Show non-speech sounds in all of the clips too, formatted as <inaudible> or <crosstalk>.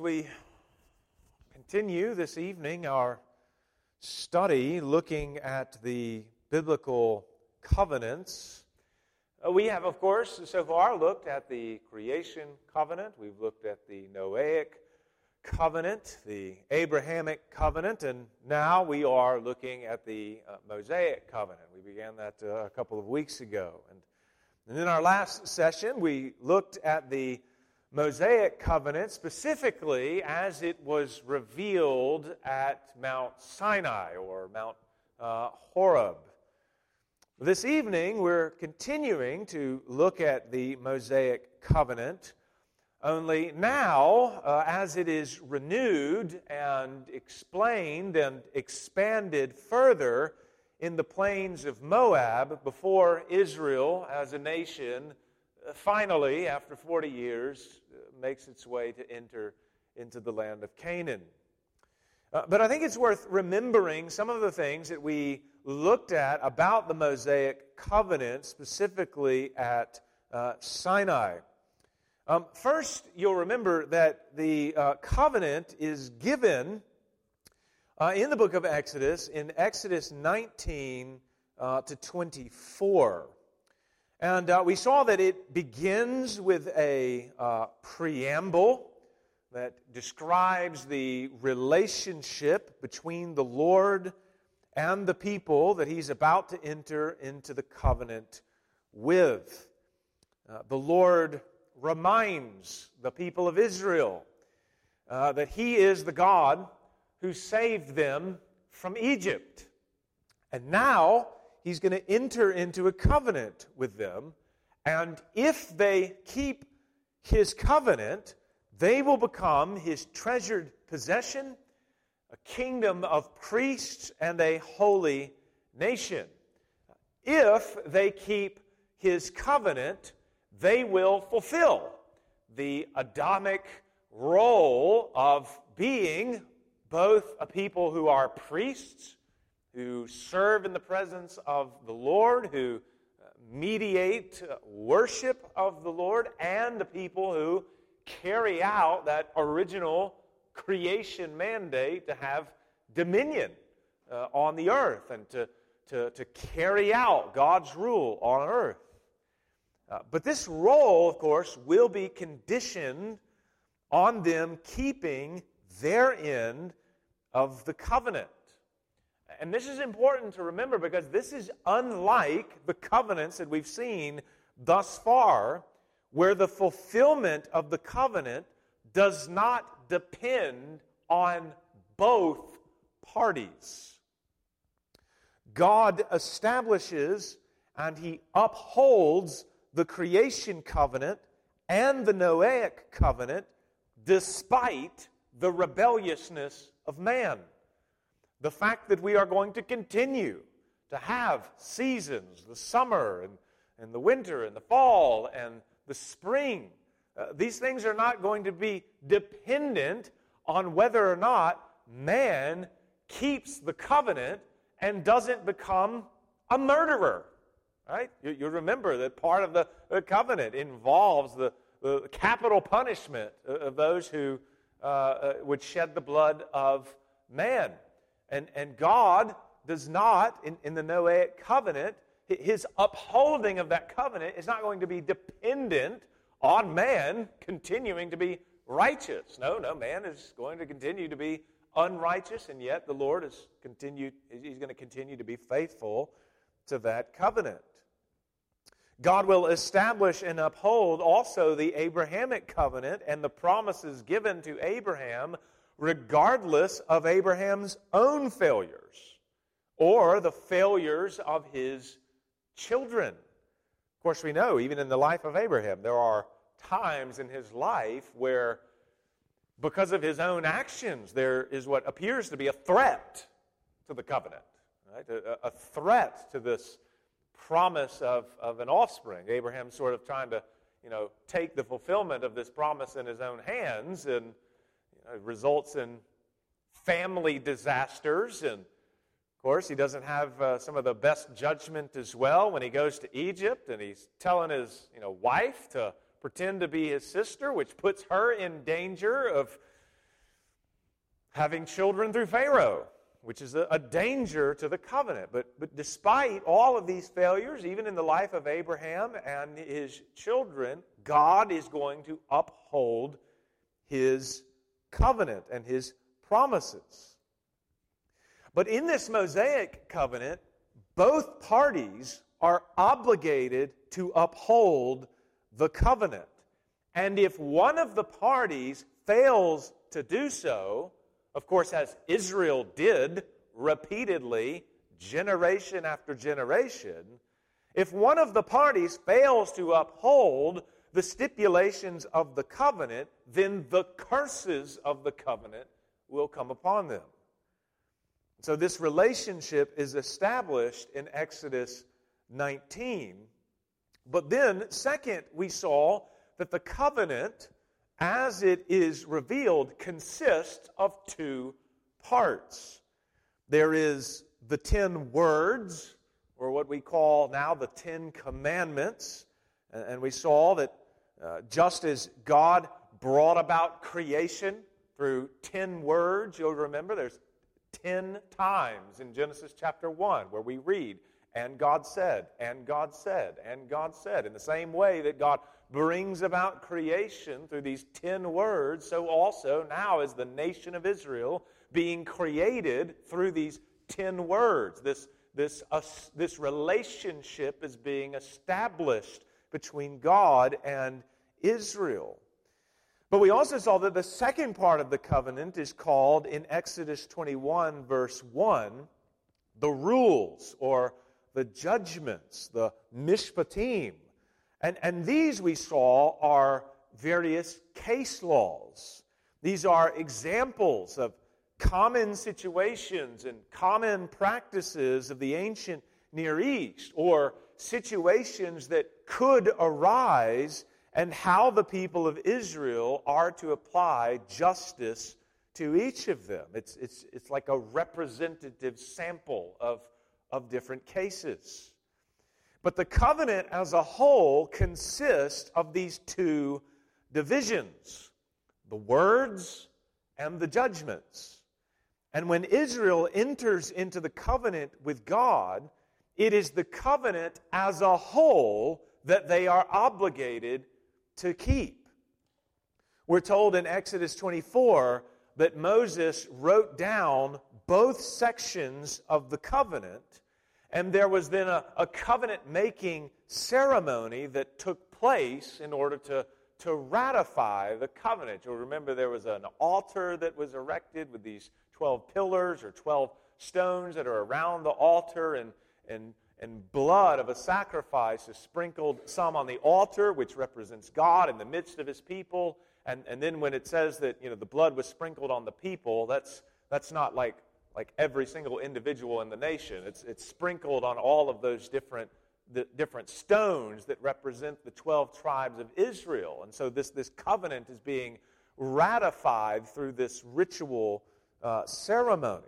we continue this evening our study looking at the biblical covenants, uh, we have, of course, so far looked at the creation covenant, we've looked at the Noahic covenant, the Abrahamic covenant, and now we are looking at the uh, Mosaic covenant. We began that uh, a couple of weeks ago. And, and in our last session, we looked at the Mosaic covenant, specifically as it was revealed at Mount Sinai or Mount uh, Horeb. This evening, we're continuing to look at the Mosaic covenant, only now, uh, as it is renewed and explained and expanded further in the plains of Moab before Israel as a nation finally, after 40 years, uh, makes its way to enter into the land of Canaan. Uh, but I think it's worth remembering some of the things that we looked at about the Mosaic covenant, specifically at uh, Sinai. Um, first, you'll remember that the uh, covenant is given uh, in the book of Exodus, in Exodus 19 uh, to 24. And uh, we saw that it begins with a uh, preamble that describes the relationship between the Lord and the people that he's about to enter into the covenant with. Uh, the Lord reminds the people of Israel uh, that he is the God who saved them from Egypt. And now, he's going to enter into a covenant with them. And if they keep his covenant, they will become his treasured possession, a kingdom of priests, and a holy nation. If they keep his covenant, they will fulfill the Adamic role of being both a people who are priests who serve in the presence of the Lord, who uh, mediate uh, worship of the Lord, and the people who carry out that original creation mandate to have dominion uh, on the earth and to, to, to carry out God's rule on earth. Uh, but this role, of course, will be conditioned on them keeping their end of the covenant. And this is important to remember because this is unlike the covenants that we've seen thus far, where the fulfillment of the covenant does not depend on both parties. God establishes and he upholds the creation covenant and the Noahic covenant despite the rebelliousness of man. The fact that we are going to continue to have seasons, the summer and, and the winter and the fall and the spring. Uh, these things are not going to be dependent on whether or not man keeps the covenant and doesn't become a murderer. Right? You, you remember that part of the, the covenant involves the, the, capital punishment of those who uh, uh, would shed the blood of man. And, and God does not, in, in the Noahic covenant, his upholding of that covenant is not going to be dependent on man continuing to be righteous. No, no, man is going to continue to be unrighteous, and yet the Lord is continued, he's going to continue to be faithful to that covenant. God will establish and uphold also the Abrahamic covenant and the promises given to Abraham regardless of Abraham's own failures or the failures of his children. Of course, we know, even in the life of Abraham, there are times in his life where, because of his own actions, there is what appears to be a threat to the covenant, right? a, a threat to this promise of, of an offspring. Abraham's sort of trying to, you know, take the fulfillment of this promise in his own hands and results in family disasters. And of course, he doesn't have uh, some of the best judgment as well when he goes to Egypt and he's telling his you know, wife to pretend to be his sister, which puts her in danger of having children through Pharaoh, which is a, a, danger to the covenant. But, but despite all of these failures, even in the life of Abraham and his children, God is going to uphold his covenant and his promises. But in this Mosaic covenant, both parties are obligated to uphold the covenant. And if one of the parties fails to do so, of course, as Israel did repeatedly, generation after generation, if one of the parties fails to uphold the stipulations of the covenant, then the curses of the covenant will come upon them. So, this relationship is established in Exodus 19. But then, second, we saw that the covenant, as it is revealed, consists of two parts. There is the ten words, or what we call now the Ten Commandments. And we saw that uh, just as God brought about creation through ten words, you'll remember there's ten times in Genesis chapter 1 where we read, and God said, and God said, and God said. In the same way that God brings about creation through these ten words, so also now is the nation of Israel being created through these ten words. This, this, uh, this relationship is being established between God and Israel. But we also saw that the second part of the covenant is called in Exodus 21, verse 1, the rules or the judgments, the mishpatim. And, and these we saw are various case laws. These are examples of common situations and common practices of the ancient Near East, or situations that could arise, and how the people of Israel are to apply justice to each of them. It's, it's, it's like a representative sample of, of different cases. But the covenant as a whole consists of these two divisions the words and the judgments. And when Israel enters into the covenant with God, it is the covenant as a whole that they are obligated to keep. We're told in Exodus 24 that Moses wrote down both sections of the covenant, and there was then a, a covenant making ceremony that took place in order to, to ratify the covenant. You'll remember there was an altar that was erected with these 12 pillars or 12 stones that are around the altar, and, and and blood of a sacrifice is sprinkled some on the altar, which represents God in the midst of his people. And, and then when it says that you know, the blood was sprinkled on the people, that's, that's not like, like every single individual in the nation. It's, it's sprinkled on all of those different, the different stones that represent the 12 tribes of Israel. And so this, this covenant is being ratified through this ritual uh, ceremony.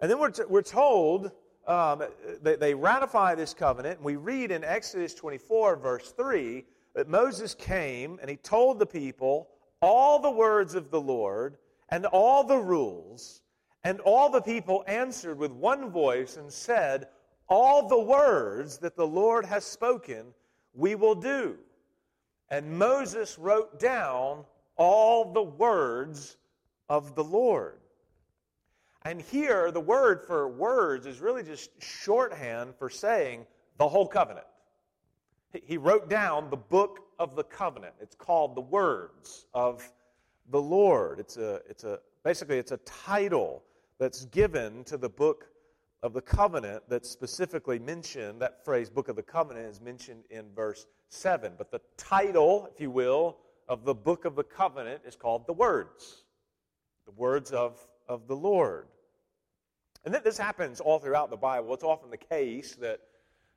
And then we're, t- we're told um, they, they ratify this covenant. And we read in Exodus 24, verse 3, that Moses came and he told the people all the words of the Lord and all the rules. And all the people answered with one voice and said, All the words that the Lord has spoken, we will do. And Moses wrote down all the words of the Lord. And here, the word for words is really just shorthand for saying the whole covenant. He wrote down the book of the covenant. It's called the words of the Lord. It's a, it's a, basically, it's a title that's given to the book of the covenant that's specifically mentioned. That phrase, book of the covenant, is mentioned in verse 7. But the title, if you will, of the book of the covenant is called the words. The words of of the Lord. And that this happens all throughout the Bible. It's often the case that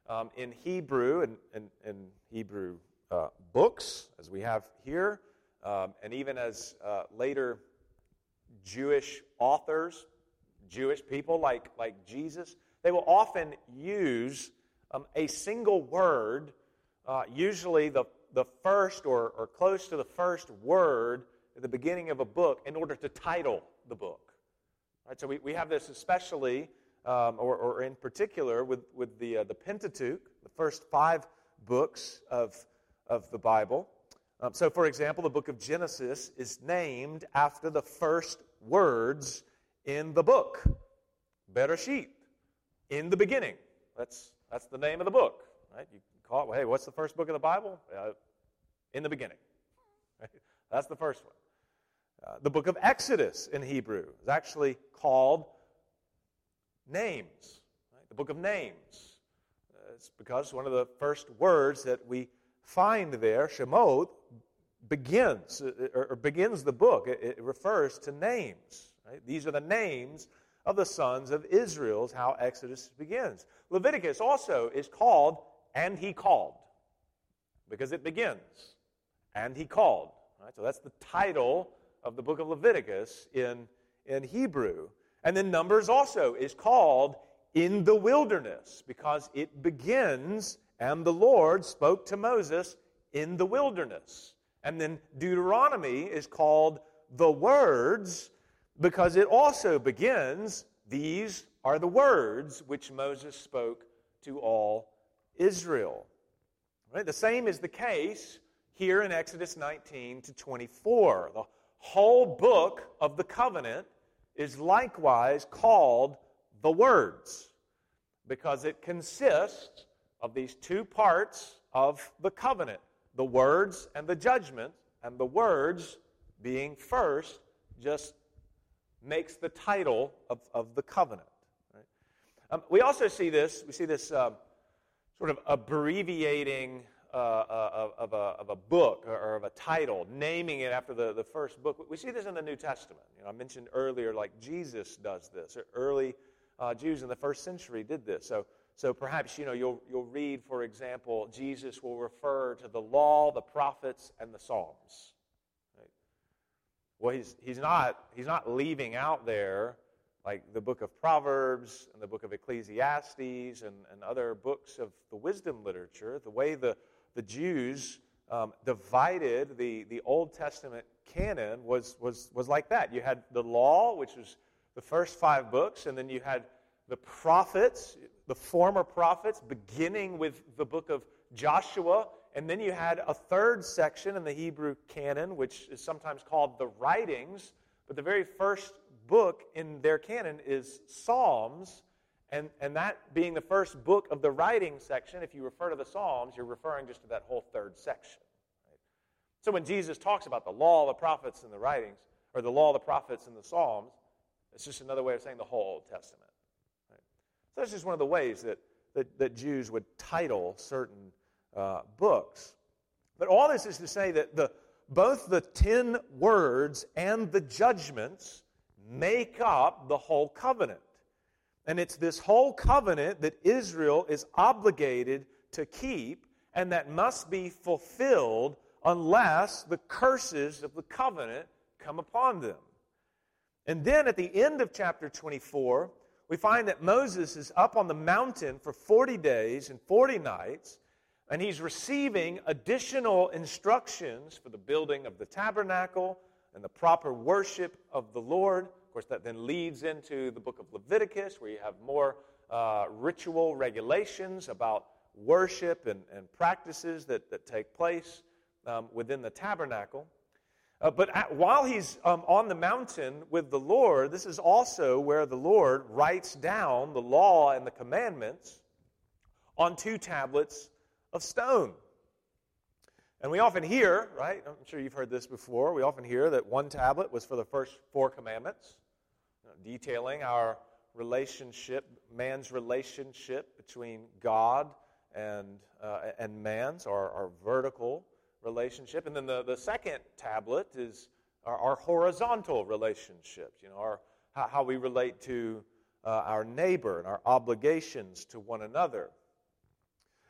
um, in Hebrew and in, in, Hebrew uh, books, as we have here, um, and even as uh, later Jewish authors, Jewish people like, like Jesus, they will often use um, a single word, uh, usually the, the first or, or close to the first word at the beginning of a book in order to title the book. Right? So we, we have this especially, um, or, or in particular, with, with the, uh, the Pentateuch, the first five books of, of the Bible. Um, so, for example, the book of Genesis is named after the first words in the book "Better Bereshit, in the beginning. That's, that's the name of the book. Right? You call it, well, hey, what's the first book of the Bible? Uh, in the beginning. Right? <laughs> That's the first one. Uh, the book of Exodus in Hebrew is actually called names. Right? The book of names. Uh, it's because one of the first words that we find there, Shemot, begins uh, or, or begins the book. It, it refers to names. Right? These are the names of the sons of Israel, is how Exodus begins. Leviticus also is called and he called because it begins and he called. Right? So that's the title of the book of Leviticus in, in Hebrew. And then Numbers also is called in the wilderness because it begins and the Lord spoke to Moses in the wilderness. And then Deuteronomy is called the words because it also begins, these are the words which Moses spoke to all Israel. Right? The same is the case here in Exodus 19 to 24. The whole book of the covenant is likewise called the words because it consists of these two parts of the covenant the words and the judgment, and the words being first just makes the title of, of the covenant. Right? Um, we also see this, we see this um, sort of abbreviating uh, uh, of, a, of a book or of a title, naming it after the, the first book. We see this in the New Testament. You know, I mentioned earlier, like Jesus does this. Early uh, Jews in the first century did this. So, so perhaps you know you'll you'll read, for example, Jesus will refer to the law, the prophets, and the Psalms. Right? Well, he's he's not he's not leaving out there like the book of Proverbs and the book of Ecclesiastes and, and other books of the wisdom literature. The way the the Jews um, divided the, the Old Testament canon was, was, was like that. You had the law, which was the first five books, and then you had the prophets, the former prophets, beginning with the book of Joshua, and then you had a third section in the Hebrew canon, which is sometimes called the writings, but the very first book in their canon is Psalms, and, and that being the first book of the writing section, if you refer to the Psalms, you're referring just to that whole third section. Right? So when Jesus talks about the law, the prophets, and the writings, or the law, of the prophets, and the Psalms, it's just another way of saying the whole Old Testament. Right? So that's just one of the ways that, that, that Jews would title certain uh, books. But all this is to say that the, both the ten words and the judgments make up the whole covenant. And it's this whole covenant that Israel is obligated to keep and that must be fulfilled unless the curses of the covenant come upon them. And then at the end of chapter 24, we find that Moses is up on the mountain for 40 days and 40 nights, and he's receiving additional instructions for the building of the tabernacle and the proper worship of the Lord course, that then leads into the book of Leviticus, where you have more uh, ritual regulations about worship and, and practices that, that take place um, within the tabernacle. Uh, but at, while he's um, on the mountain with the Lord, this is also where the Lord writes down the law and the commandments on two tablets of stone. And we often hear, right? I'm sure you've heard this before. We often hear that one tablet was for the first four commandments, detailing our relationship, man's relationship between God and, uh, and man's, our, our vertical relationship. And then the, the second tablet is our, our horizontal relationships, you know, our, how, how we relate to uh, our neighbor and our obligations to one another.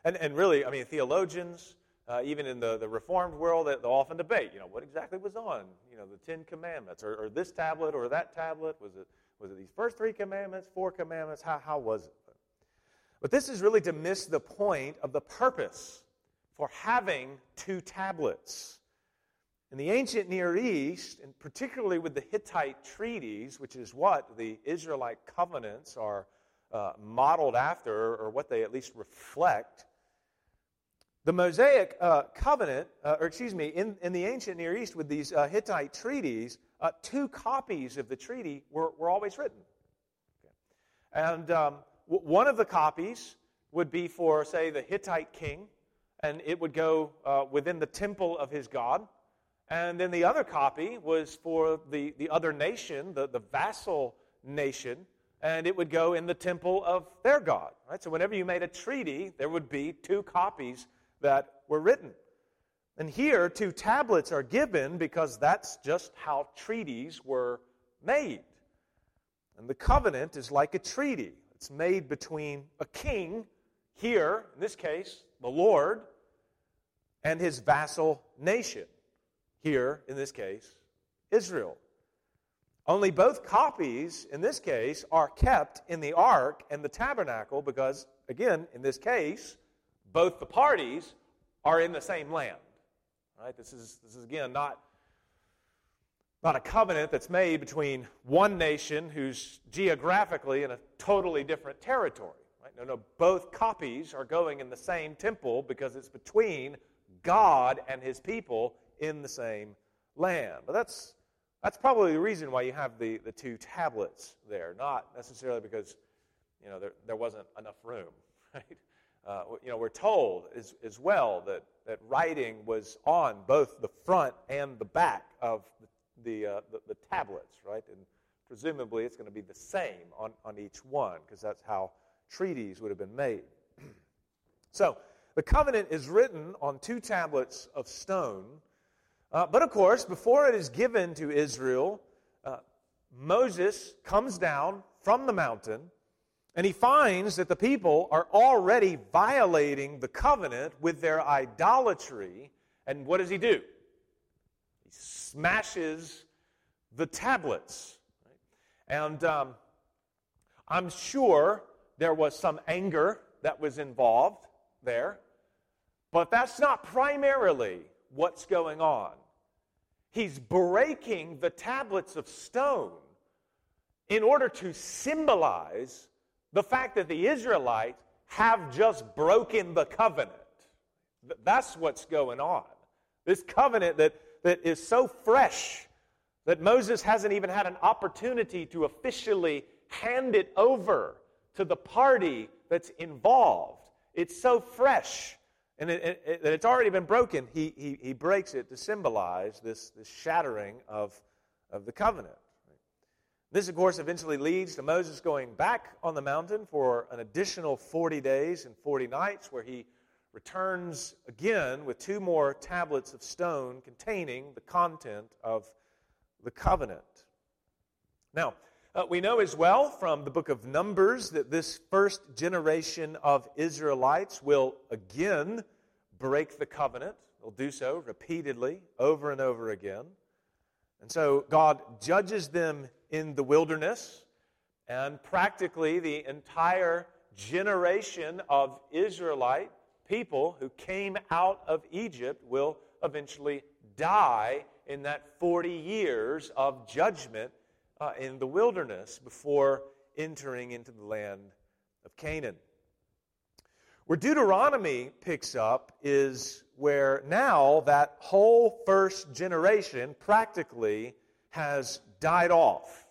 And, and really, I mean, theologians, uh, even in the, the Reformed world, they'll often debate, you know, what exactly was on, you know, the Ten Commandments, or, or this tablet or that tablet? Was it, was it these first three commandments, four commandments? How, how was it? But this is really to miss the point of the purpose for having two tablets. In the ancient Near East, and particularly with the Hittite treaties, which is what the Israelite covenants are uh, modeled after, or what they at least reflect, the Mosaic uh, covenant, uh, or excuse me, in, in the ancient Near East with these uh, Hittite treaties, uh, two copies of the treaty were, were always written. And um, w- one of the copies would be for, say, the Hittite king, and it would go uh, within the temple of his god. And then the other copy was for the, the other nation, the, the vassal nation, and it would go in the temple of their god. Right? So whenever you made a treaty, there would be two copies that were written. And here, two tablets are given because that's just how treaties were made. And the covenant is like a treaty. It's made between a king, here, in this case, the Lord, and his vassal nation, here, in this case, Israel. Only both copies, in this case, are kept in the ark and the tabernacle because, again, in this case, both the parties are in the same land. Right? This is, this is again, not, not a covenant that's made between one nation who's geographically in a totally different territory. Right? No, no, both copies are going in the same temple because it's between God and his people in the same land. But that's that's probably the reason why you have the, the two tablets there, not necessarily because you know, there, there wasn't enough room. <laughs> Right? Uh, you know, we're told as, as well that, that writing was on both the front and the back of the, uh, the, the tablets, right? And presumably it's going to be the same on, on each one because that's how treaties would have been made. <clears throat> so, the covenant is written on two tablets of stone uh, but of course, before it is given to Israel, uh, Moses comes down from the mountain and he finds that the people are already violating the covenant with their idolatry. And what does he do? He smashes the tablets. And um, I'm sure there was some anger that was involved there, but that's not primarily what's going on. He's breaking the tablets of stone in order to symbolize the fact that the Israelites have just broken the covenant. That's what's going on. This covenant that, that is so fresh that Moses hasn't even had an opportunity to officially hand it over to the party that's involved. It's so fresh and it, it, it, it's already been broken, he, he, he breaks it to symbolize this, this shattering of, of the covenant. This, of course, eventually leads to Moses going back on the mountain for an additional 40 days and 40 nights, where he returns again with two more tablets of stone containing the content of the covenant. Now, uh, we know as well from the book of Numbers that this first generation of Israelites will again break the covenant. They'll do so repeatedly, over and over again. And so God judges them in the wilderness, and practically the entire generation of Israelite people who came out of Egypt will eventually die in that 40 years of judgment uh, in the wilderness before entering into the land of Canaan. Where Deuteronomy picks up is where now that whole first generation practically has died off.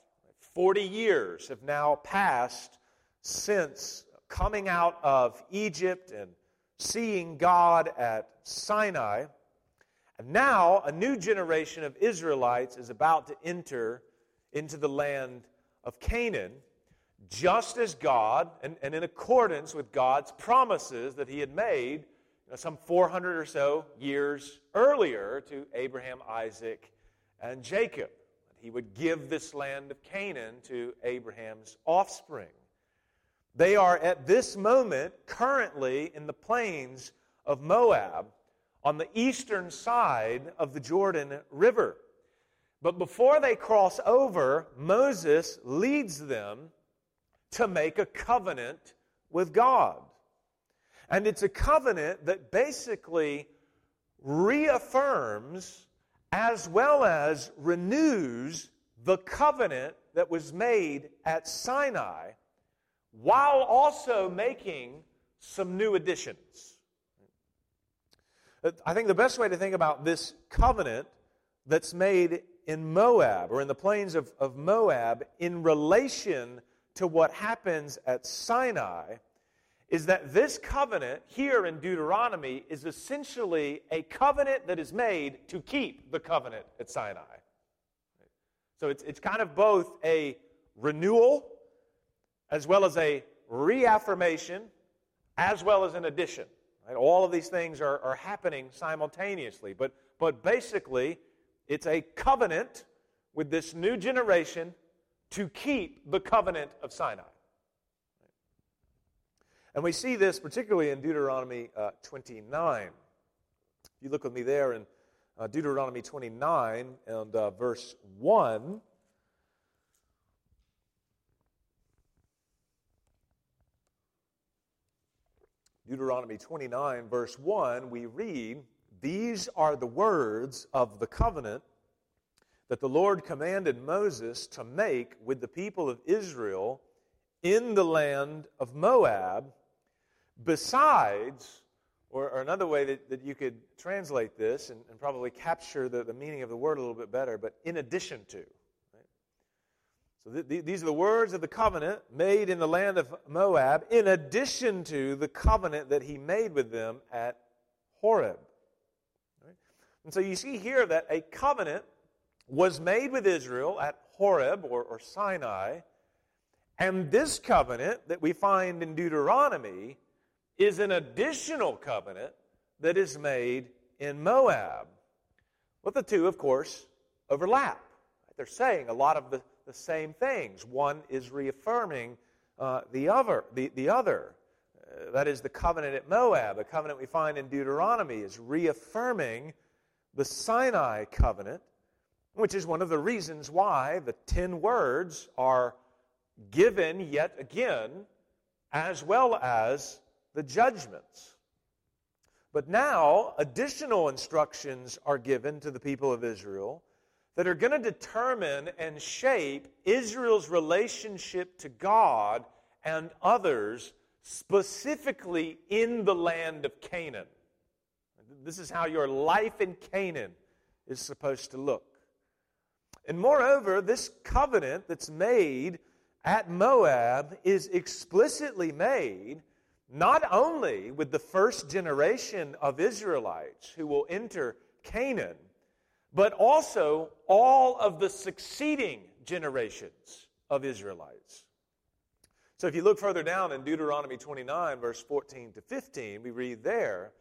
40 years have now passed since coming out of Egypt and seeing God at Sinai. And now a new generation of Israelites is about to enter into the land of Canaan, just as God, and, and in accordance with God's promises that He had made you know, some 400 or so years earlier to Abraham, Isaac, and Jacob. He would give this land of Canaan to Abraham's offspring. They are at this moment currently in the plains of Moab on the eastern side of the Jordan River. But before they cross over, Moses leads them to make a covenant with God. And it's a covenant that basically reaffirms as well as renews the covenant that was made at Sinai, while also making some new additions. Uh, I think the best way to think about this covenant that's made in Moab or in the plains of, of Moab in relation to what happens at Sinai is that this covenant here in Deuteronomy is essentially a covenant that is made to keep the covenant at Sinai. So it's, it's kind of both a renewal as well as a reaffirmation as well as an addition. Right? All of these things are, are happening simultaneously. But, but basically, it's a covenant with this new generation to keep the covenant of Sinai. And we see this particularly in Deuteronomy uh, 29. If you look with me there in uh, Deuteronomy 29 and uh, verse 1. Deuteronomy 29, verse 1, we read, These are the words of the covenant that the Lord commanded Moses to make with the people of Israel in the land of Moab, besides, or, or another way that, that you could translate this and, and probably capture the, the meaning of the word a little bit better, but in addition to. So th- th- these are the words of the covenant made in the land of Moab, in addition to the covenant that he made with them at Horeb. Right? And so you see here that a covenant was made with Israel at Horeb or, or Sinai, and this covenant that we find in Deuteronomy is an additional covenant that is made in Moab. But the two, of course, overlap. They're saying a lot of the the same things. One is reaffirming uh, the other. The, the other. Uh, that is the covenant at Moab. The covenant we find in Deuteronomy is reaffirming the Sinai covenant, which is one of the reasons why the ten words are given yet again, as well as the judgments. But now, additional instructions are given to the people of Israel that are going to determine and shape Israel's relationship to God and others, specifically in the land of Canaan. This is how your life in Canaan is supposed to look. And moreover, this covenant that's made at Moab is explicitly made not only with the first generation of Israelites who will enter Canaan but also all of the succeeding generations of Israelites. So if you look further down in Deuteronomy 29, verse 14 to 15, we read there,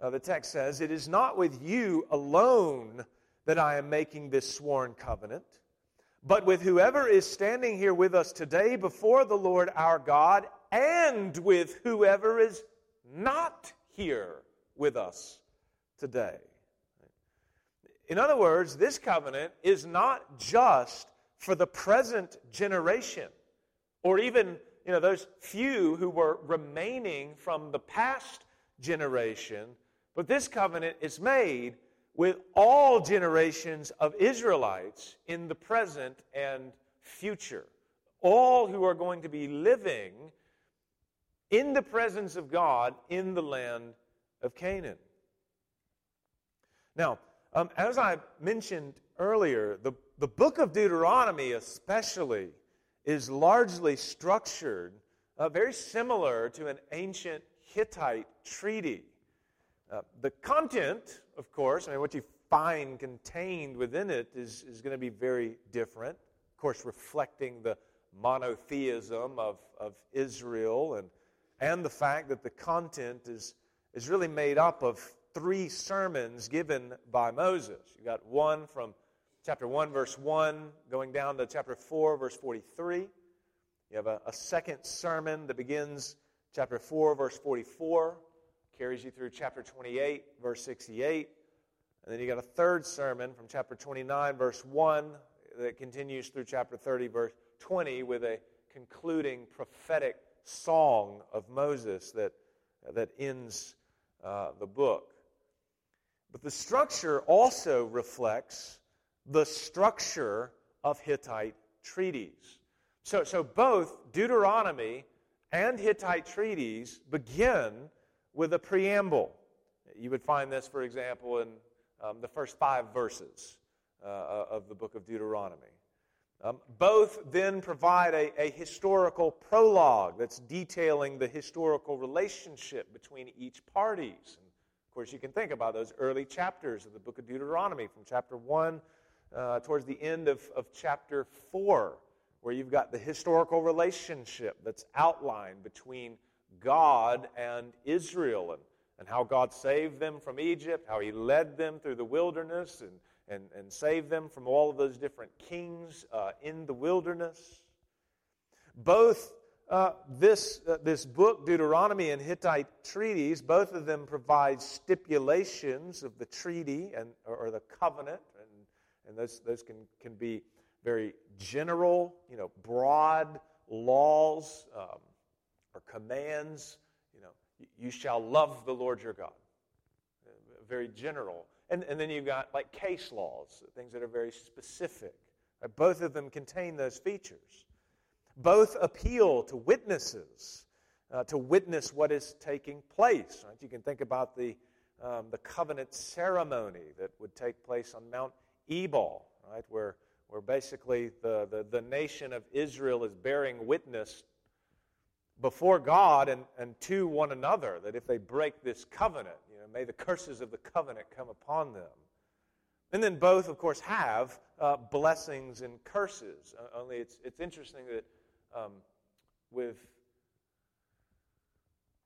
uh, the text says, It is not with you alone that I am making this sworn covenant, but with whoever is standing here with us today before the Lord our God, and with whoever is not here with us today. In other words, this covenant is not just for the present generation or even you know those few who were remaining from the past generation, but this covenant is made with all generations of Israelites in the present and future. All who are going to be living in the presence of God in the land of Canaan. Now, um, as I mentioned earlier, the, the book of Deuteronomy, especially, is largely structured uh, very similar to an ancient Hittite treaty. Uh, the content, of course, I mean, what you find contained within it is, is going to be very different. Of course, reflecting the monotheism of, of Israel and, and the fact that the content is, is really made up of three sermons given by Moses. You've got one from chapter 1, verse 1, going down to chapter 4, verse 43. You have a, a second sermon that begins chapter 4, verse 44, carries you through chapter 28, verse 68. And then you got a third sermon from chapter 29, verse 1, that continues through chapter 30, verse 20, with a concluding prophetic song of Moses that, that ends uh, the book. But the structure also reflects the structure of Hittite treaties. So, so both Deuteronomy and Hittite treaties begin with a preamble. You would find this, for example, in um, the first five verses uh, of the book of Deuteronomy. Um, both then provide a, a, historical prologue that's detailing the historical relationship between each parties. And of course, you can think about those early chapters of the book of Deuteronomy, from chapter 1 uh, towards the end of, of chapter 4, where you've got the historical relationship that's outlined between God and Israel and, and how God saved them from Egypt, how He led them through the wilderness and and, and save them from all of those different kings uh, in the wilderness. Both uh, this, uh, this book, Deuteronomy and Hittite treaties, both of them provide stipulations of the treaty and, or, or the covenant, and, and those, those can, can be very general, you know, broad laws um, or commands. You shall love the Lord your God. Very general and, and then you've got like case laws, things that are very specific. Both of them contain those features. Both appeal to witnesses uh, to witness what is taking place. Right? You can think about the, um, the covenant ceremony that would take place on Mount Ebal, right? where, where basically the, the, the nation of Israel is bearing witness before God and, and to one another that if they break this covenant, you know, may the curses of the covenant come upon them. And then both, of course, have uh, blessings and curses. Uh, only it's, it's interesting that um, with,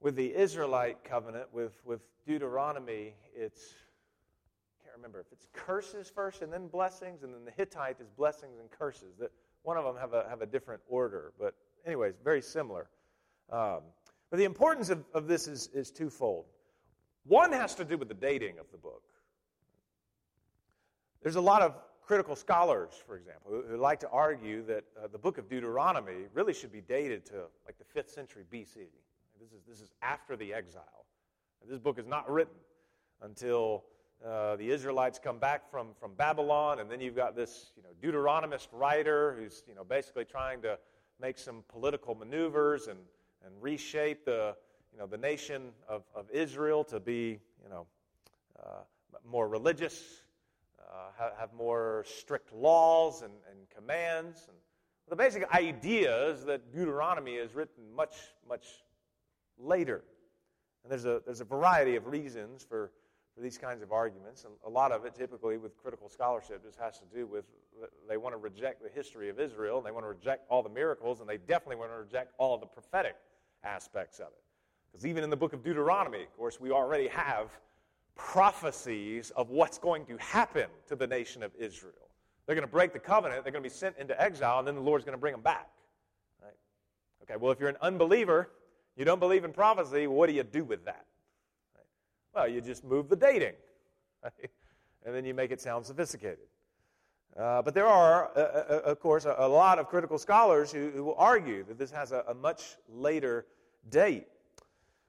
with the Israelite covenant, with, with Deuteronomy, it's, I can't remember if it's curses first and then blessings, and then the Hittite is blessings and curses. That One of them have a, have a different order, but anyways, very similar. Um, but the importance of, of this is, is twofold. One has to do with the dating of the book. There's a lot of critical scholars, for example, who, who like to argue that uh, the book of Deuteronomy really should be dated to like the 5th century BC. This is, this is after the exile. This book is not written until uh, the Israelites come back from, from Babylon, and then you've got this you know, Deuteronomist writer who's you know, basically trying to make some political maneuvers and and reshape the, you know, the nation of, of Israel to be you know, uh, more religious, uh, have, have, more strict laws and, and commands. And the basic idea is that Deuteronomy is written much, much later. And there's a, there's a variety of reasons for, for these kinds of arguments. And a lot of it, typically, with critical scholarship, just has to do with they want to reject the history of Israel, and they want to reject all the miracles, and they definitely want to reject all the prophetic aspects of it. Because even in the book of Deuteronomy, of course, we already have prophecies of what's going to happen to the nation of Israel. They're going to break the covenant, they're going to be sent into exile, and then the Lord's going to bring them back. Right? Okay, well, if you're an unbeliever, you don't believe in prophecy, what do you do with that? Right? Well, you just move the dating, <laughs> right? and then you make it sound sophisticated. Uh, but there are, uh, uh, uh, of course, a, a, lot of critical scholars who, who will argue that this has a, a, much later date.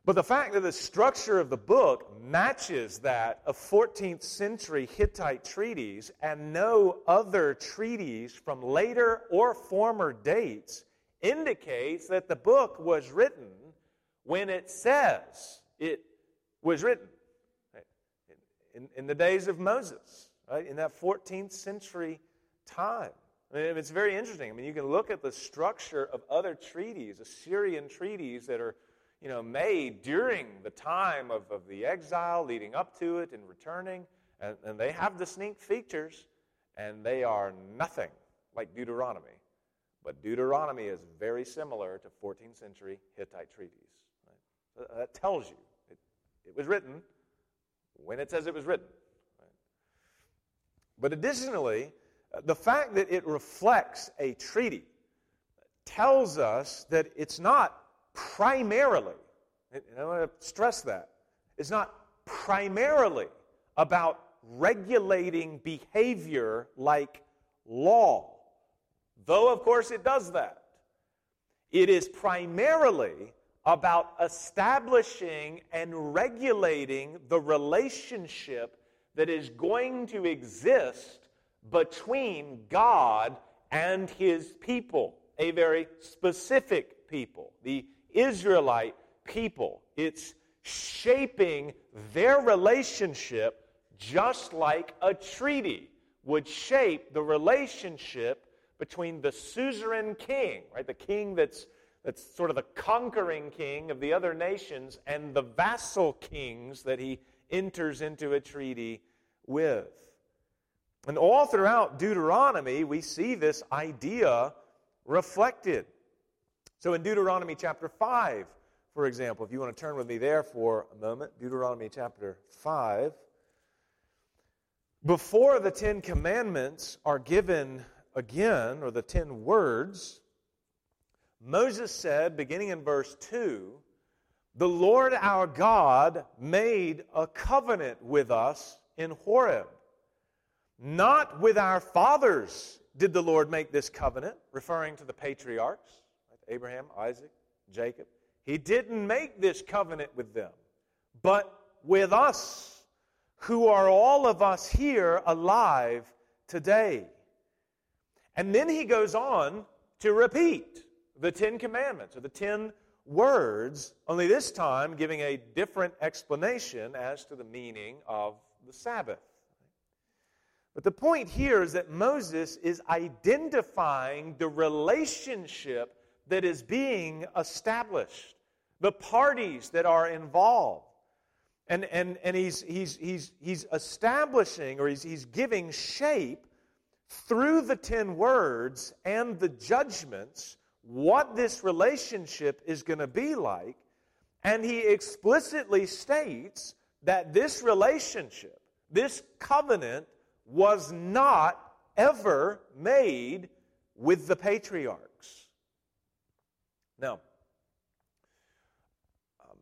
But the fact that the structure of the book matches that of 14th century Hittite treaties and no other treaties from later or former dates indicates that the book was written when it says it was written. In, in the days of Moses right, in that 14th century time. I mean, it's very interesting. I mean, you can look at the structure of other treaties, Assyrian treaties that are, you know, made during the time of, of the exile, leading up to it and returning, and, and they have distinct features, and they are nothing like Deuteronomy. But Deuteronomy is very similar to 14th century Hittite treaties. Right? Uh, that tells you it, it was written when it says it was written. But additionally, the fact that it reflects a treaty tells us that it's not primarily, and I want to stress that, it's not primarily about regulating behavior like law, though, of course, it does that. It is primarily about establishing and regulating the relationship that is going to exist between God and his people, a very specific people, the Israelite people. It's shaping their relationship just like a treaty would shape the relationship between the suzerain king, right, the king that's that's sort of the conquering king of the other nations and the vassal kings that he enters into a treaty with. And all throughout Deuteronomy, we see this idea reflected. So in Deuteronomy chapter 5, for example, if you want to turn with me there for a moment, Deuteronomy chapter 5. Before the Ten Commandments are given again, or the ten words, Moses said, beginning in verse 2, The Lord our God made a covenant with us in Horeb. Not with our fathers did the Lord make this covenant, referring to the patriarchs, Abraham, Isaac, Jacob. He didn't make this covenant with them, but with us, who are all of us here alive today. And then he goes on to repeat the Ten Commandments or the Ten Words, only this time giving a different explanation as to the meaning of the Sabbath. But the point here is that Moses is identifying the relationship that is being established, the parties that are involved. And, and, and he's, he's, he's, he's establishing or he's, he's giving shape through the ten words and the judgments what this relationship is going to be like. And he explicitly states that this relationship, this covenant, was not ever made with the patriarchs. Now, um,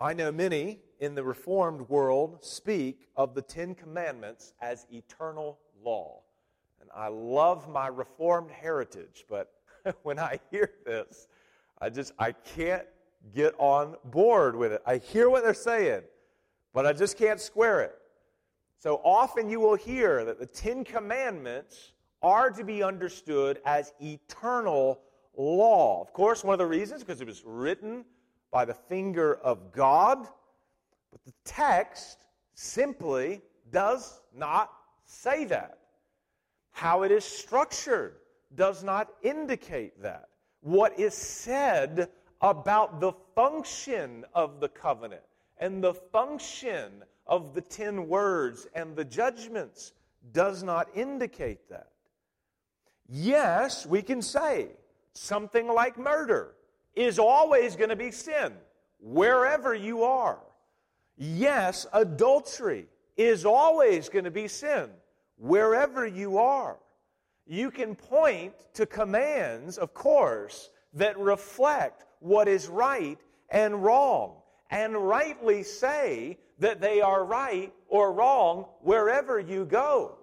I know many in the Reformed world speak of the Ten Commandments as eternal law. And I love my Reformed heritage, but <laughs> when I hear this, I just I can't get on board with it. I hear what they're saying, but I just can't square it. So often you will hear that the 10 commandments are to be understood as eternal law. Of course, one of the reasons because it was written by the finger of God, but the text simply does not say that. How it is structured does not indicate that. What is said about the function of the covenant and the function of the ten words and the judgments does not indicate that. Yes, we can say something like murder is always going to be sin wherever you are. Yes, adultery is always going to be sin wherever you are. You can point to commands, of course, that reflect what is right and wrong, and rightly say that they are right or wrong wherever you go.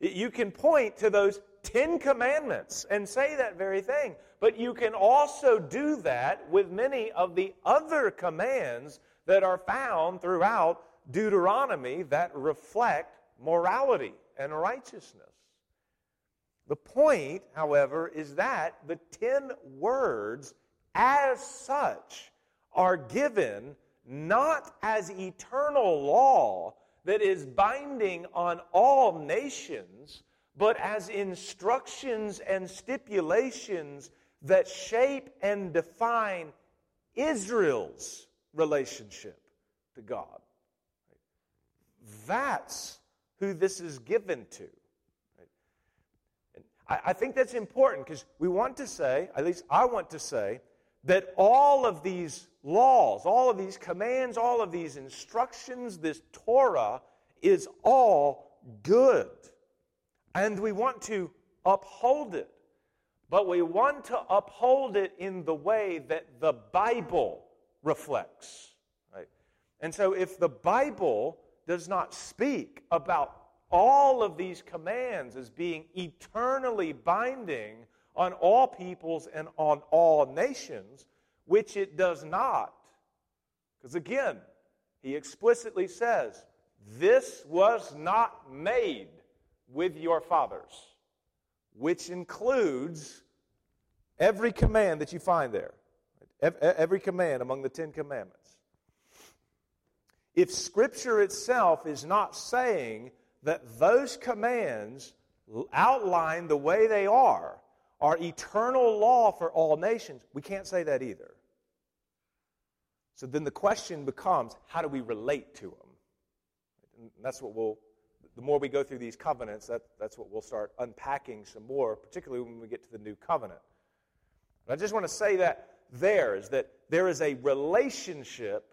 You can point to those Ten Commandments and say that very thing, but you can also do that with many of the other commands that are found throughout Deuteronomy that reflect morality and righteousness. The point, however, is that the ten words, as such, are given not as eternal law that is binding on all nations, but as instructions and stipulations that shape and define Israel's relationship to God. That's who this is given to. I, I think that's important because we want to say, at least I want to say, that all of these laws, all of these commands, all of these instructions, this Torah is all good. And we want to uphold it. But we want to uphold it in the way that the Bible reflects. Right? And so if the Bible does not speak about all of these commands as being eternally binding on all peoples and on all nations, which it does not. Because again, he explicitly says, This was not made with your fathers, which includes every command that you find there, every command among the Ten Commandments. If Scripture itself is not saying that those commands outline the way they are are eternal law for all nations, we can't say that either. So then the question becomes how do we relate to them? And that's what we'll, the more we go through these covenants, that, that's what we'll start unpacking some more, particularly when we get to the new covenant. I just want to say that there is that there is a relationship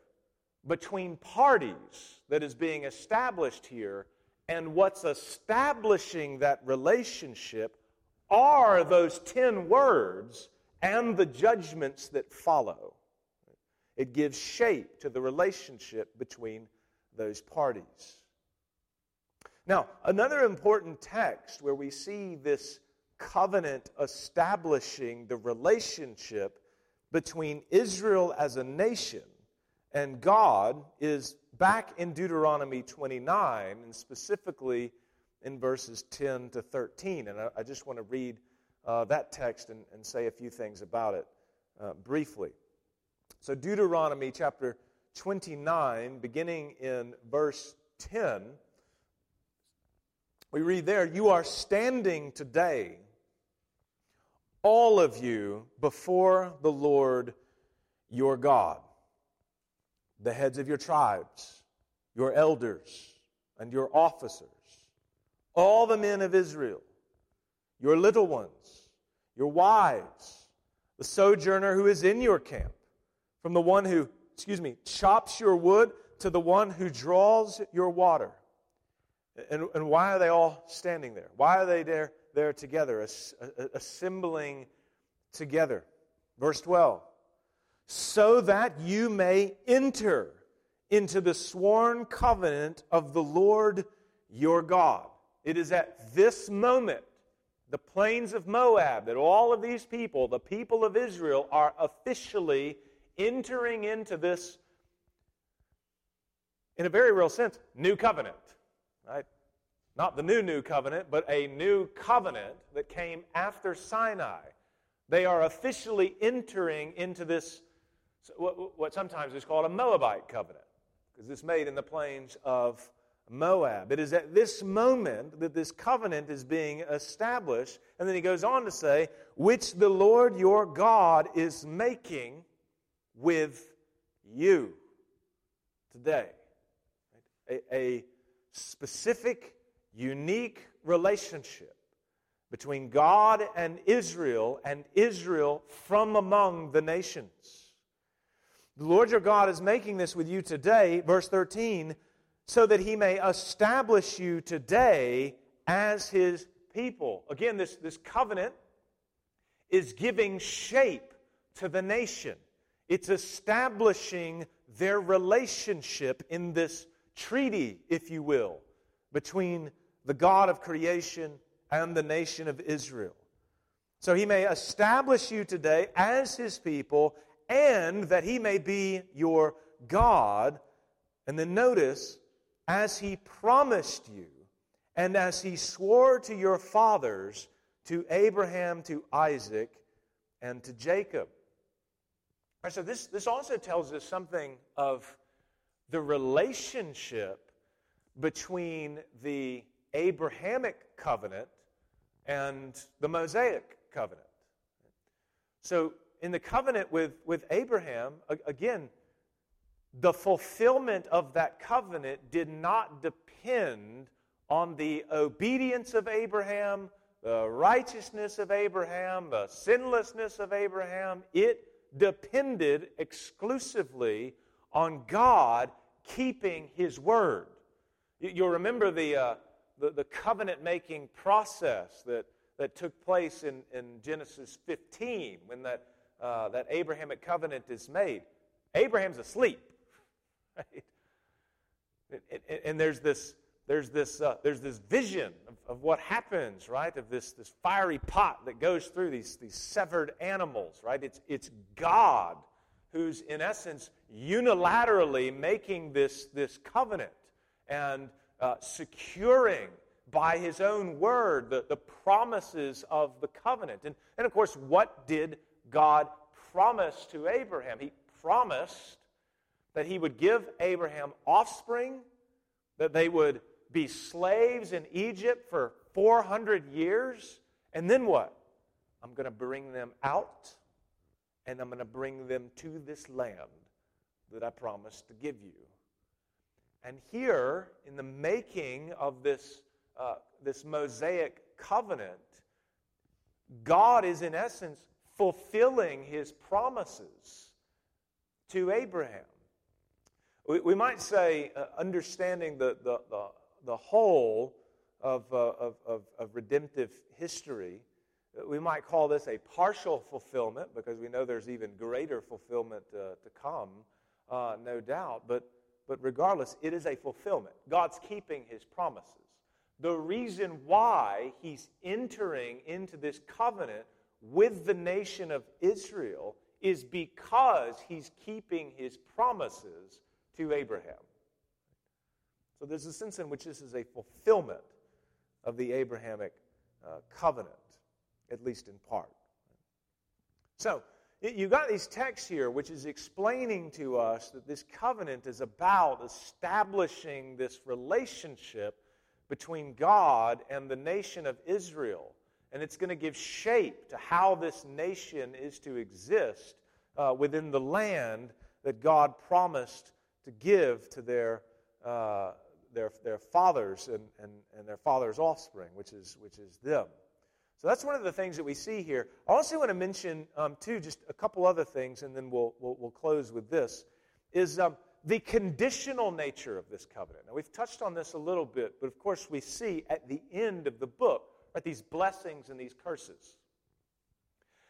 between parties that is being established here, and what's establishing that relationship are those 10 words and the judgments that follow. It gives shape to the relationship between those parties. Now, another important text where we see this covenant establishing the relationship between Israel as a nation and God is back in Deuteronomy 29, and specifically in verses 10 to 13. And I, I just want to read uh, that text and, and, say a few things about it uh, briefly. So, Deuteronomy chapter 29, beginning in verse 10, we read there, You are standing today, all of you, before the Lord your God the heads of your tribes, your elders, and your officers, all the men of Israel, your little ones, your wives, the sojourner who is in your camp, from the one who, excuse me, chops your wood to the one who draws your water. And, and why are they all standing there? Why are they there, there together, assembling together? Verse 12 so that you may enter into the sworn covenant of the Lord your God. It is at this moment, the plains of Moab, that all of these people, the people of Israel, are officially entering into this, in a very real sense, new covenant. Right? Not the new, new covenant, but a new covenant that came after Sinai. They are officially entering into this what, what sometimes is called a Moabite covenant, because it's made in the plains of Moab. It is at this moment that this covenant is being established. And then he goes on to say, which the Lord your God is making with you today. A, a specific, unique relationship between God and Israel, and Israel from among the nations. The Lord your God is making this with you today, verse 13, so that he may establish you today as his people. Again, this, this covenant is giving shape to the nation, it's establishing their relationship in this treaty, if you will, between the God of creation and the nation of Israel. So he may establish you today as his people and that he may be your God. And then notice, as he promised you, and as he swore to your fathers, to Abraham, to Isaac, and to Jacob. Right, so this, this also tells us something of the relationship between the Abrahamic covenant and the Mosaic covenant. So in the covenant with, with Abraham, again, the fulfillment of that covenant did not depend on the obedience of Abraham, the righteousness of Abraham, the sinlessness of Abraham. It depended exclusively on God keeping his word. You'll remember the, uh, the, the covenant making process that, that took place in, in Genesis 15 when that uh, that Abrahamic covenant is made. Abraham's asleep, <laughs> right? And, and, and there's this, there's this, uh, there's this vision of, of what happens, right? Of this, this fiery pot that goes through these, these severed animals, right? It's, it's God who's, in essence, unilaterally making this, this covenant. and uh, securing by his own word the, the promises of the covenant. And, and of course, what did God promised to Abraham? He promised that he would give Abraham offspring, that they would be slaves in Egypt for 400 years, and then what? I'm going to bring them out, and I'm going to bring them to this land that I promised to give you. And here, in the making of this, uh, this Mosaic covenant, God is, in essence, fulfilling his promises to Abraham. We, we might say, uh, understanding the, the, the, the whole of, uh, of, of, of redemptive history, uh, we might call this a partial fulfillment because we know there's even greater fulfillment uh, to come, uh, no doubt. But, but regardless, it is a fulfillment. God's keeping his promises. The reason why he's entering into this covenant with the nation of Israel is because he's keeping his promises to Abraham. So there's a sense in which this is a fulfillment of the Abrahamic uh, covenant, at least in part. So you've got these texts here which is explaining to us that this covenant is about establishing this relationship between God and the nation of Israel. And it's going to give shape to how this nation is to exist uh, within the land that God promised to give to their, uh, their, their fathers and, and, and their fathers' offspring, which is, which is them. So that's one of the things that we see here. I also want to mention, um, too, just a couple other things, and then we'll, we'll, we'll close with this, is um, the conditional nature of this covenant. Now, we've touched on this a little bit, but of course, we see at the end of the book right, these blessings and these curses.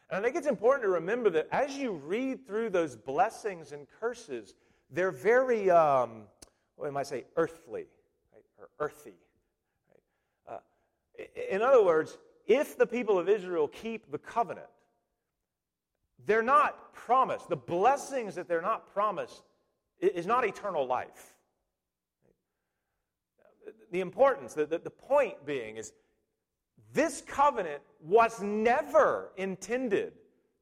And I think it's important to remember that as you read through those blessings and curses, they're very, um, what am I say, earthly, right? or earthy. Uh, in other words, if the people of Israel keep the covenant, they're not promised. The blessings that they're not promised is not eternal life. The importance, the, the, the point being is this covenant was never intended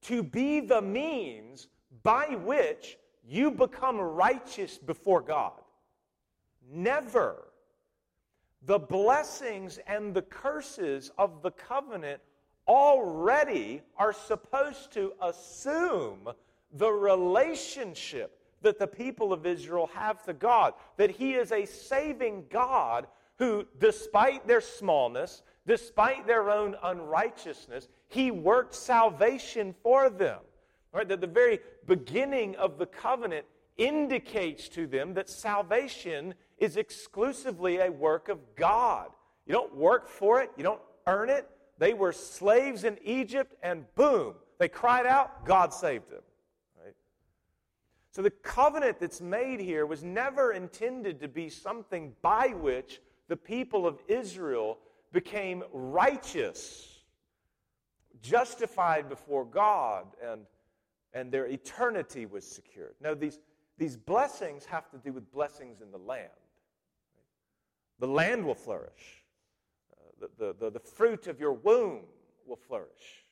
to be the means by which you become righteous before God. Never. The blessings and the curses of the covenant already are supposed to assume the relationship that the people of Israel have to God. That He is a saving God who, despite their smallness, despite their own unrighteousness, He worked salvation for them. Right? That the very beginning of the covenant indicates to them that salvation is exclusively a work of God. You don't work for it, you don't earn it. They were slaves in Egypt, and boom, they cried out, God saved them. Right? So the covenant that's made here was never intended to be something by which the people of Israel became righteous, justified before God, and and their eternity was secured. Now, these, these blessings have to do with blessings in the land. The land will flourish, uh, the, the, the, the, fruit of your womb will flourish.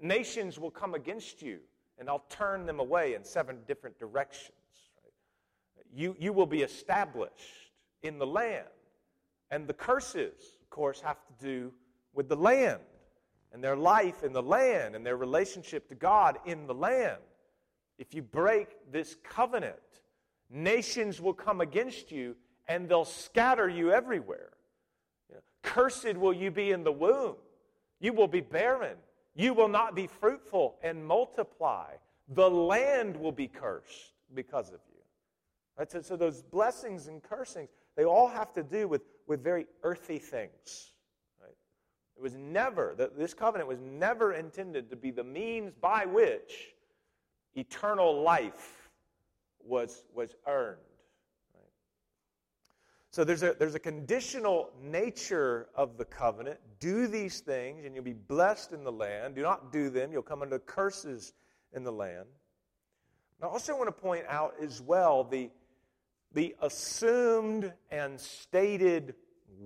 Nations will come against you, and I'll turn them away in seven different directions. You, you will be established in the land. And the curses, course, have to do with the land and their life in the land and their relationship to God in the land. If you break this covenant, nations will come against you and they'll scatter you everywhere. You know, Cursed will you be in the womb. You will be barren. You will not be fruitful and multiply. The land will be cursed because of you. Right? So, so those blessings and cursings, they all have to do with, with very earthy things. It was never, this covenant was never intended to be the means by which eternal life was, was earned. Right? So there's a, there's a conditional nature of the covenant. Do these things, and you'll be blessed in the land. Do not do them, you'll come under curses in the land. I also want to point out as well the, the assumed and stated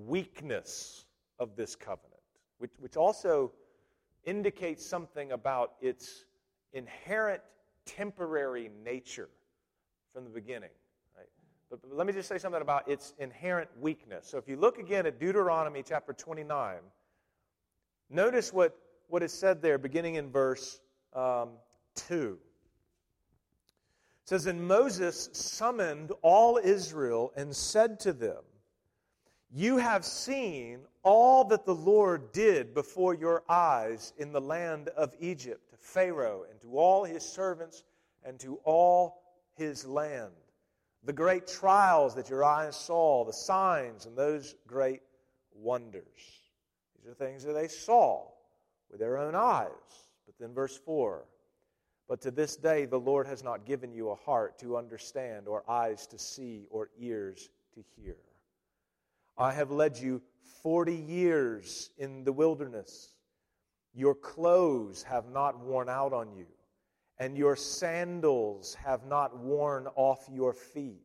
weakness of this covenant, which, which also indicates something about its inherent temporary nature from the beginning. Right? But, but let me just say something about its inherent weakness. So if you look again at Deuteronomy chapter 29, notice what, what is said there beginning in verse um, 2. It says, And Moses summoned all Israel and said to them, You have seen all that the Lord did before your eyes in the land of Egypt to Pharaoh and to all his servants and to all his land. The great trials that your eyes saw, the signs and those great wonders. These are things that they saw with their own eyes. But then, verse 4 But to this day the Lord has not given you a heart to understand, or eyes to see, or ears to hear. I have led you 40 years in the wilderness. Your clothes have not worn out on you, and your sandals have not worn off your feet.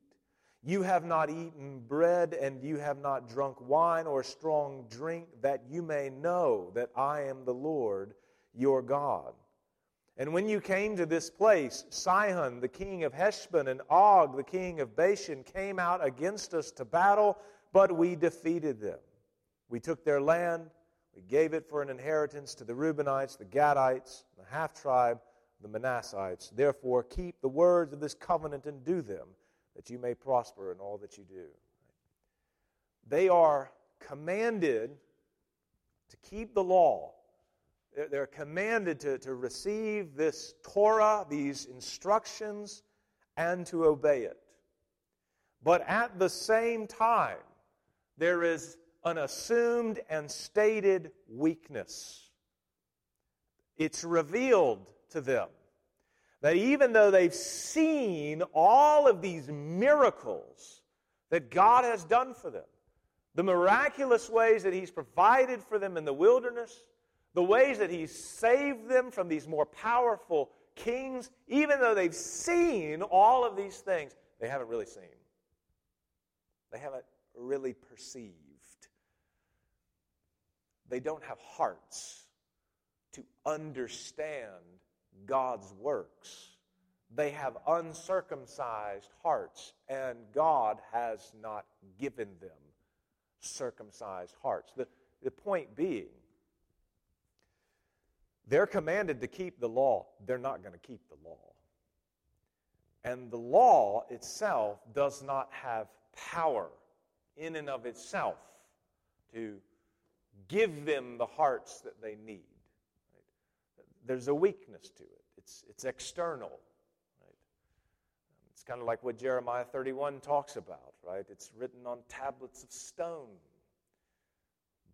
You have not eaten bread, and you have not drunk wine or strong drink, that you may know that I am the Lord your God. And when you came to this place, Sihon, the king of Heshbon, and Og, the king of Bashan, came out against us to battle but we defeated them. We took their land, we gave it for an inheritance to the Reubenites, the Gadites, the half tribe, the Manassites. Therefore, keep the words of this covenant and do them, that you may prosper in all that you do. They are commanded to keep the law. They're commanded to, to receive this Torah, these instructions, and to obey it. But at the same time, there is an assumed and stated weakness. It's revealed to them that even though they've seen all of these miracles that God has done for them, the miraculous ways that He's provided for them in the wilderness, the ways that He's saved them from these more powerful kings, even though they've seen all of these things, they haven't really seen. They haven't really perceived. They don't have hearts to understand God's works. They have uncircumcised hearts, and God has not given them circumcised hearts. The, the point being, they're commanded to keep the law, they're not going to keep the law. And the law itself does not have power in and of itself to give them the hearts that they need. Right? There's a weakness to it, it's, it's external. Right? It's kind of like what Jeremiah 31 talks about, right? It's written on tablets of stone,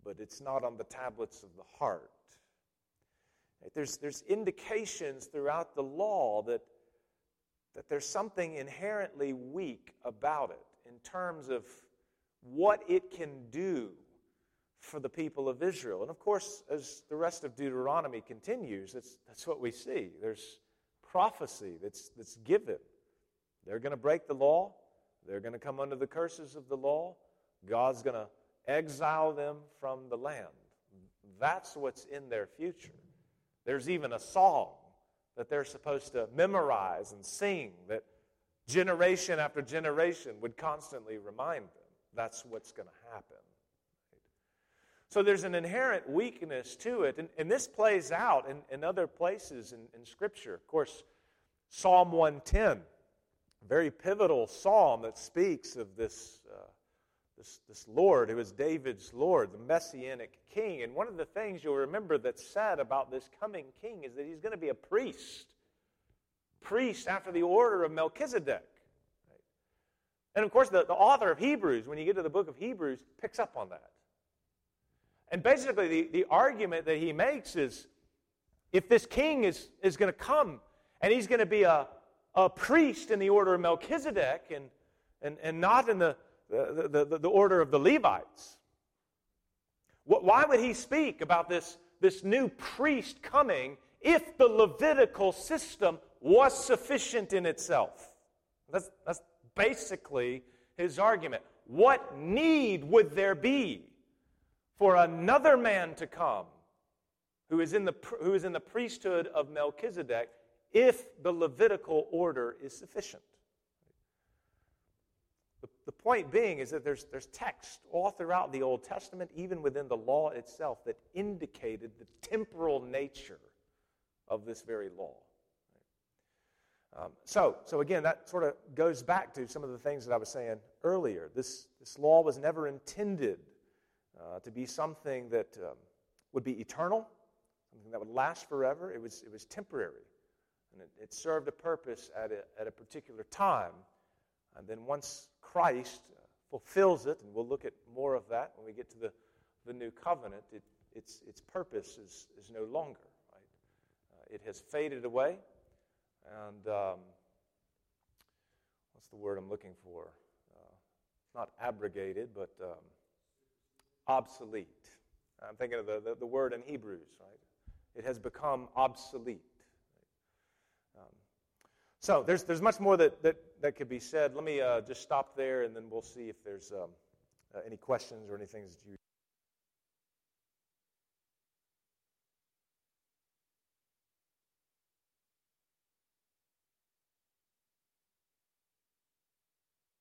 but it's not on the tablets of the heart. There's, there's indications throughout the law that, that there's something inherently weak about it in terms of what it can do for the people of Israel. And of course, as the rest of Deuteronomy continues, that's, that's what we see. There's prophecy that's, that's given. They're going to break the law, they're going to come under the curses of the law. God's going to exile them from the land. That's what's in their future. There's even a song that they're supposed to memorize and sing that generation after generation would constantly remind them that's what's going to happen. So there's an inherent weakness to it. And, and this plays out in, in other places in, in Scripture. Of course, Psalm 110, a very pivotal psalm that speaks of this, uh, this, this Lord who is David's Lord, the messianic king. And one of the things you'll remember that's said about this coming king is that he's going to be a priest, priest after the order of Melchizedek. And of course, the, the author of Hebrews, when you get to the book of Hebrews, picks up on that. And basically, the, the argument that he makes is if this king is, is going to come and he's going to be a, a priest in the order of Melchizedek and, and, and not in the, the, the, the order of the Levites, why would he speak about this, this new priest coming if the Levitical system was sufficient in itself? That's, that's basically his argument. What need would there be for another man to come who is in the, who is in the priesthood of Melchizedek if the Levitical order is sufficient? Point being is that there's, there's text all throughout the Old Testament, even within the law itself, that indicated the temporal nature of this very law. Um, so, so again, that sort of goes back to some of the things that I was saying earlier. This, this law was never intended uh, to be something that um, would be eternal, something that would last forever. It was, it was temporary, and it, it served a purpose at a, at a particular time. And then once Christ fulfills it, and we'll look at more of that when we get to the, the new covenant, it, its, its purpose is, is no longer. Right? Uh, it has faded away. And um, what's the word I'm looking for? Uh, not abrogated, but um, obsolete. I'm thinking of the, the, the, word in Hebrews, right? It has become obsolete. So there's, there's much more that, that, that could be said. Let me uh, just stop there, and then we'll see if there's um, uh, any questions or anything that you.